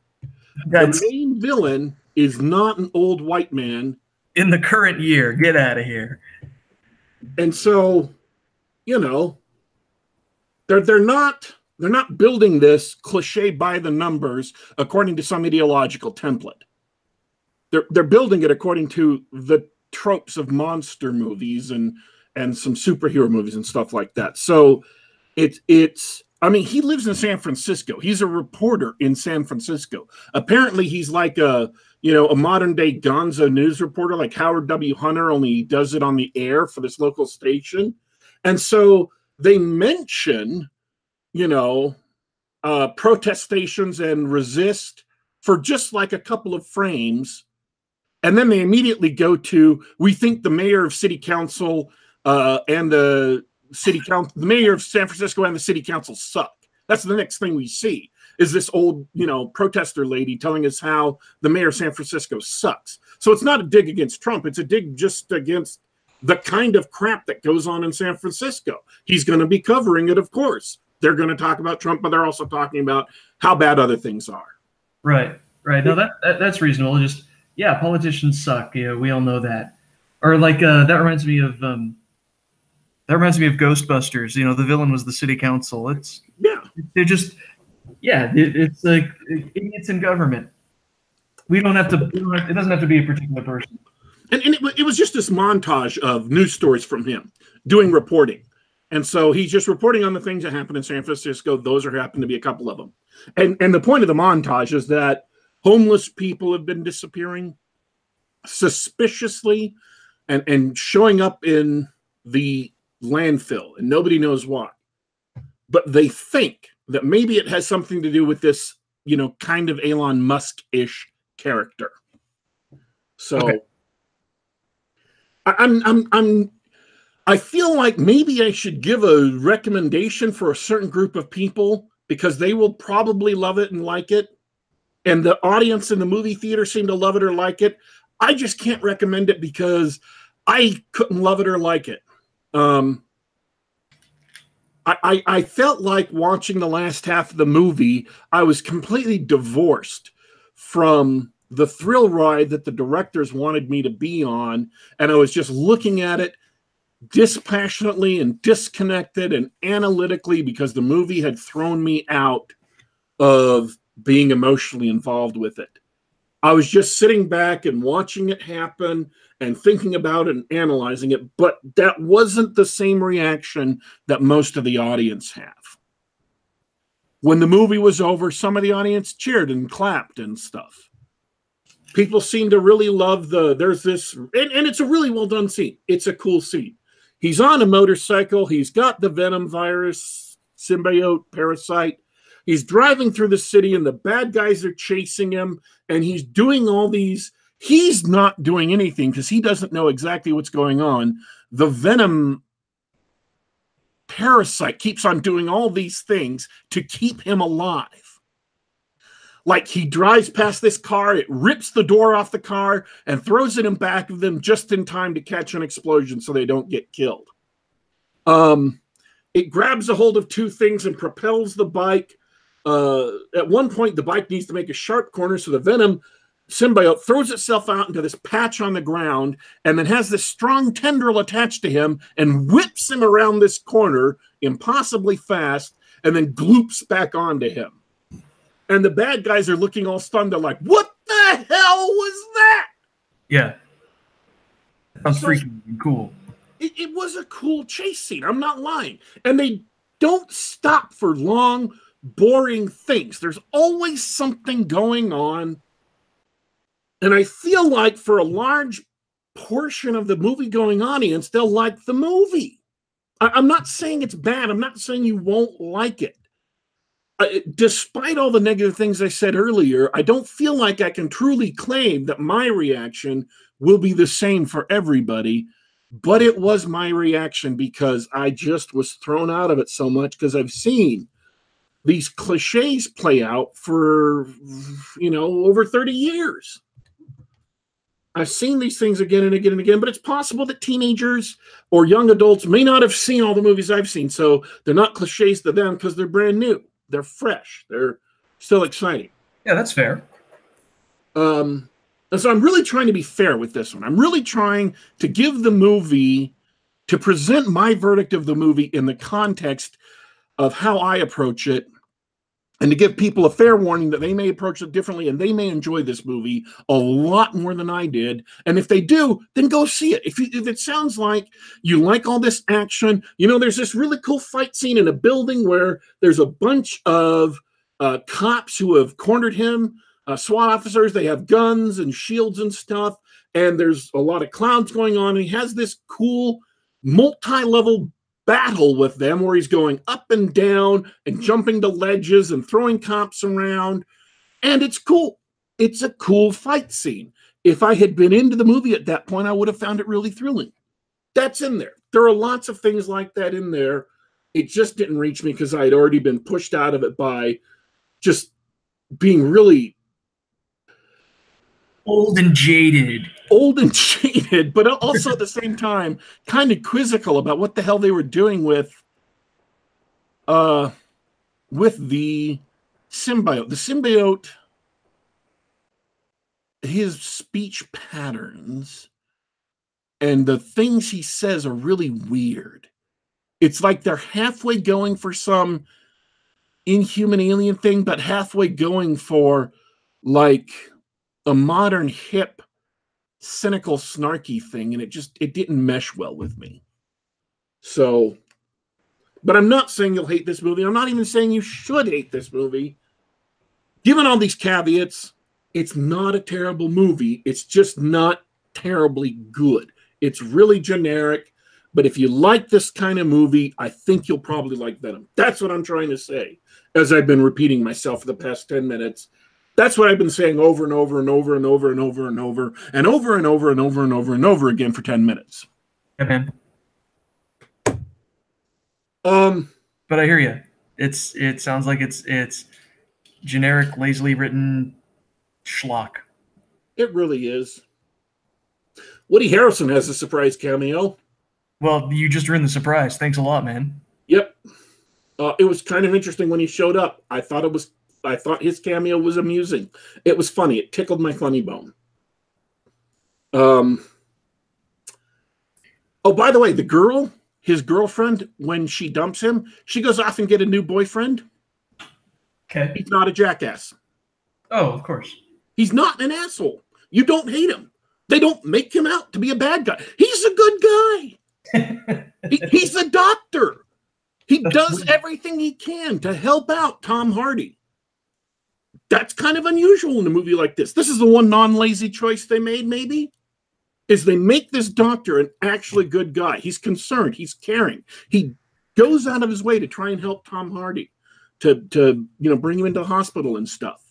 That's the main villain is not an old white man. in the current year. Get out of here. And so, you know, they're they're not they're not building this cliche by the numbers according to some ideological template. They're they're building it according to the tropes of monster movies and and some superhero movies and stuff like that. So it's it's I mean, he lives in San Francisco. He's a reporter in San Francisco. Apparently, he's like a you know a modern day Gonzo news reporter, like Howard W. Hunter, only he does it on the air for this local station. And so they mention, you know, uh, protest stations and resist for just like a couple of frames, and then they immediately go to we think the mayor of city council uh, and the city council, the mayor of San Francisco and the city council suck. That's the next thing we see is this old, you know, protester lady telling us how the mayor of San Francisco sucks. So it's not a dig against Trump. It's a dig just against the kind of crap that goes on in San Francisco. He's going to be covering it, of course. They're going to talk about Trump, but they're also talking about how bad other things are. Right. Right. No, that, that that's reasonable. Just yeah, politicians suck. Yeah, we all know that. Or like uh, that reminds me of um, that reminds me of Ghostbusters. You know, the villain was the city council. It's Yeah. they're just yeah, it, it's like idiots in government. We don't have to. Don't have, it doesn't have to be a particular person. and, and it, it was just this montage of news stories from him doing reporting and so he's just reporting on the things that happen in san francisco those are happen to be a couple of them and and the point of the montage is that homeless people have been disappearing suspiciously and and showing up in the landfill and nobody knows why but they think that maybe it has something to do with this you know kind of elon musk-ish character so Okay. I- I'm I'm I'm I feel like maybe I should give a recommendation for a certain group of people because they will probably love it and like it. And the audience in the movie theater seem to love it or like it. I just can't recommend it because I couldn't love it or like it. Um, I, I, I felt like watching the last half of the movie, I was completely divorced from the thrill ride that the directors wanted me to be on. And I was just looking at it dispassionately and disconnected and analytically because the movie had thrown me out of being emotionally involved with it. I was just sitting back and watching it happen and thinking about it and analyzing it, but that wasn't the same reaction that most of the audience have. When the movie was over, some of the audience cheered and clapped and stuff. People seem to really love the there's this and, and it's a really well done scene. It's a cool scene. He's on a motorcycle, he's got the venom virus, symbiote, parasite. He's driving through the city and the bad guys are chasing him and he's doing all these he's not doing anything because he doesn't know exactly what's going on. The venom parasite keeps on doing all these things to keep him alive. Like he drives past this car, it rips the door off the car and throws it in back of them just in time to catch an explosion so they don't get killed. Um, it grabs a hold of two things and propels the bike. Uh, at one point, the bike needs to make a sharp corner, so the venom symbiote throws itself out into this patch on the ground and then has this strong tendril attached to him and whips him around this corner impossibly fast and then gloops back onto him. And the bad guys are looking all stunned. They're like, what the hell was that? Yeah. Sounds So- freaking cool. It, it was a cool chase scene. I'm not lying. And they don't stop for long, boring things. There's always something going on. And I feel like for a large portion of the movie going audience, they'll like the movie. I, I'm not saying it's bad. I'm not saying you won't like it. Uh, despite all the negative things I said earlier, I don't feel like I can truly claim that my reaction will be the same for everybody but it was my reaction because I just was thrown out of it so much because I've seen these cliches play out for you know over 30 years. I've seen these things again and again and again, but it's possible that teenagers or young adults may not have seen all the movies I've seen, so they're not cliches to them because they're brand new, they're fresh, they're still exciting. Yeah, that's fair. Um, and so I'm really trying to be fair with this one. I'm really trying to give the movie to present my verdict of the movie in the context of how I approach it and to give people a fair warning that they may approach it differently and they may enjoy this movie a lot more than I did. And if they do, then go see it. If, you, if it sounds like you like all this action, you know, there's this really cool fight scene in a building where there's a bunch of uh, cops who have cornered him, uh, SWAT officers. They have guns and shields and stuff. And there's a lot of clowns going on. And he has this cool multi level battle with them where he's going up and down and jumping to ledges and throwing cops around. And it's cool. It's a cool fight scene. If I had been into the movie at that point, I would have found it really thrilling. That's in there. There are lots of things like that in there. It just didn't reach me because I had already been pushed out of it by just being really old and jaded old and jaded, but also at the same time kind of quizzical about what the hell they were doing with uh with the symbiote. The symbiote his speech patterns and the things he says are really weird. It's like they're halfway going for some inhuman alien thing, but halfway going for like a modern hip cynical snarky thing and it just it didn't mesh well with me. So but i'm not saying you'll hate this movie. I'm not even saying you should hate this movie. Given all these caveats it's not a terrible movie. It's just not terribly good. It's really generic but if you like this kind of movie i think you'll probably like venom. That's what i'm trying to say as i've been repeating myself for the past 10 minutes that's what I've been saying over and over and over and over and over and over and over and over and over and over and over again for 10 minutes. Okay. Um but I hear you. It's it sounds like it's it's generic, lazily written schlock. It really is. Woody Harrelson has a surprise cameo. Well, you just ruined the surprise. Thanks a lot, man. Yep. Uh, it was kind of interesting when he showed up. I thought it was I thought his cameo was amusing. It was funny. It tickled my funny bone. Um. Oh, by the way, the girl, his girlfriend, when she dumps him, she goes off and get a new boyfriend. Okay. He's not a jackass. Oh, of course. He's not an asshole. You don't hate him. They don't make him out to be a bad guy. He's a good guy. he, he's a doctor. He does everything he can to help out Tom Hardy that's kind of unusual in a movie like this. This is the one non-lazy choice they made, maybe, is they make this doctor an actually good guy. He's concerned, he's caring. He goes out of his way to try and help Tom Hardy, to to you know bring him into the hospital and stuff.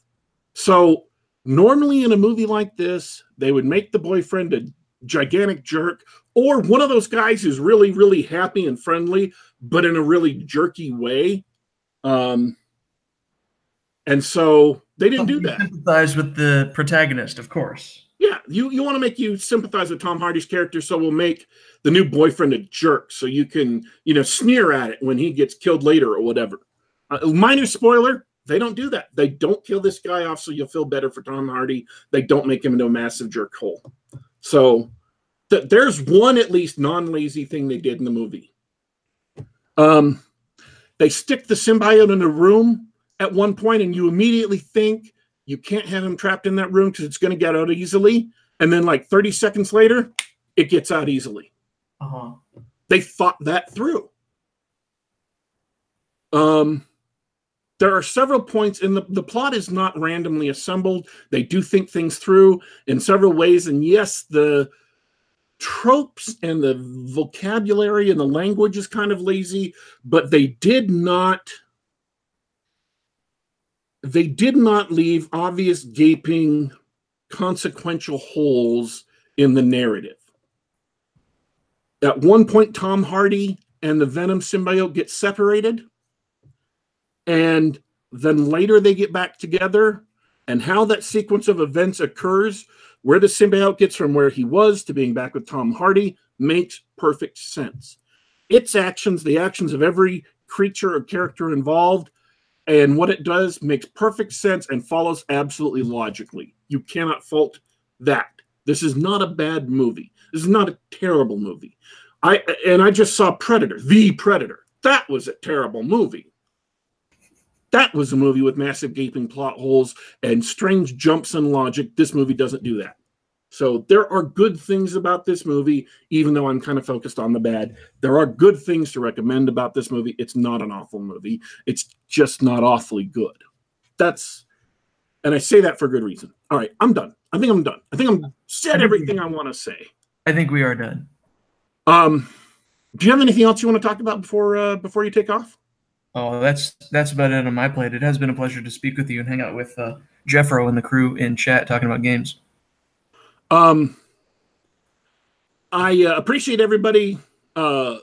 So normally in a movie like this, they would make the boyfriend a gigantic jerk or one of those guys who's really really happy and friendly but in a really jerky way um and so they didn't do that. Sympathize with the protagonist, of course. Yeah, you you want to make you sympathize with Tom Hardy's character, so we'll make the new boyfriend a jerk, so you can you know sneer at it when he gets killed later or whatever. Uh, minor spoiler: they don't do that. They don't kill this guy off, so you'll feel better for Tom Hardy. They don't make him into a massive jerk hole. So th- there's one at least non-lazy thing they did in the movie. Um, they stick the symbiote in a room at one point and you immediately think you can't have him trapped in that room because it's going to get out easily. And then, like 30 seconds later, it gets out easily. Uh-huh. They thought that through. Um, there are several points in the, the plot is not randomly assembled. They do think things through in several ways. And yes, the tropes and the vocabulary and the language is kind of lazy, but they did not they did not leave obvious gaping consequential holes in the narrative. At one point, Tom Hardy and the Venom symbiote get separated, and then later they get back together, and how that sequence of events occurs, where the symbiote gets from where he was to being back with Tom Hardy, makes perfect sense. Its actions, the actions of every creature or character involved, and what it does makes perfect sense and follows absolutely logically. You cannot fault that. This is not a bad movie. This is not a terrible movie. I and I just saw Predator, the Predator. That was a terrible movie. That was a movie with massive gaping plot holes and strange jumps in logic. This movie doesn't do that. So there are good things about this movie, even though I'm kind of focused on the bad. There are good things to recommend about this movie. It's not an awful movie. It's just not awfully good. That's and I say that for good reason. All right, I'm done. I think I'm done. I think I'm said everything I want to say. I think we are done. Um, do you have anything else you want to talk about before uh, before you take off? Oh, that's that's about it on my plate. It has been a pleasure to speak with you and hang out with uh, Jeffro and the crew in chat talking about games. Um, I uh, appreciate everybody uh,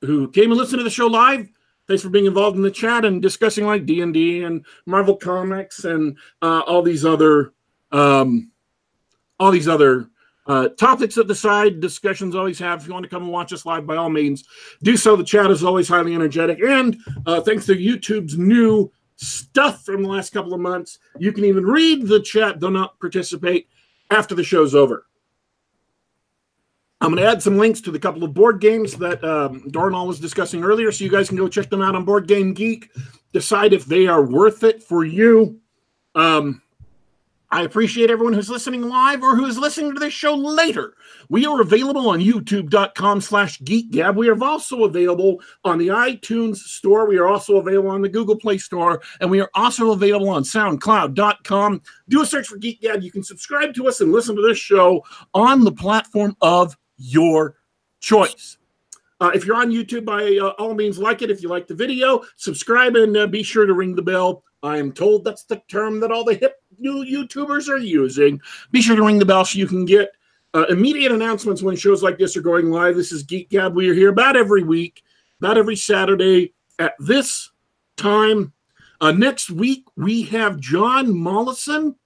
who came and listened to the show live. Thanks for being involved in the chat and discussing like D and D and Marvel Comics and uh, all these other um, all these other uh, topics that the side discussions always have. If you want to come and watch us live, by all means, do so. The chat is always highly energetic, and uh, thanks to YouTube's new stuff from the last couple of months, you can even read the chat, though not participate after the show's over. I'm going to add some links to the couple of board games that um, Dornall was discussing earlier, so you guys can go check them out on Board Game Geek. Decide if they are worth it for you. Um, I appreciate everyone who's listening live or who is listening to this show later. We are available on youtube.com slash geekgab. We are also available on the iTunes store. We are also available on the Google Play Store. And we are also available on soundcloud.com. Do a search for Geek Gab. You can subscribe to us and listen to this show on the platform of your choice. Uh, if you're on YouTube, by uh, all means, like it. If you like the video, subscribe and uh, be sure to ring the bell. I am told that's the term that all the hip new YouTubers are using. Be sure to ring the bell so you can get uh, immediate announcements when shows like this are going live. This is Geek Gab. We are here about every week, about every Saturday at this time. Uh, next week, we have Jon Mollison,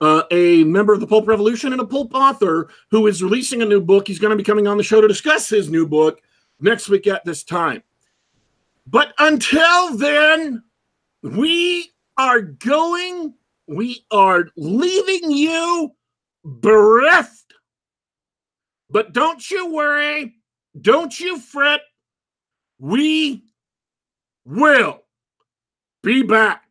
uh, a member of the Pulp Revolution and a Pulp author who is releasing a new book. He's going to be coming on the show to discuss his new book next week at this time. But until then, we are going we are leaving you bereft. But don't you worry. Don't you fret. We will be back.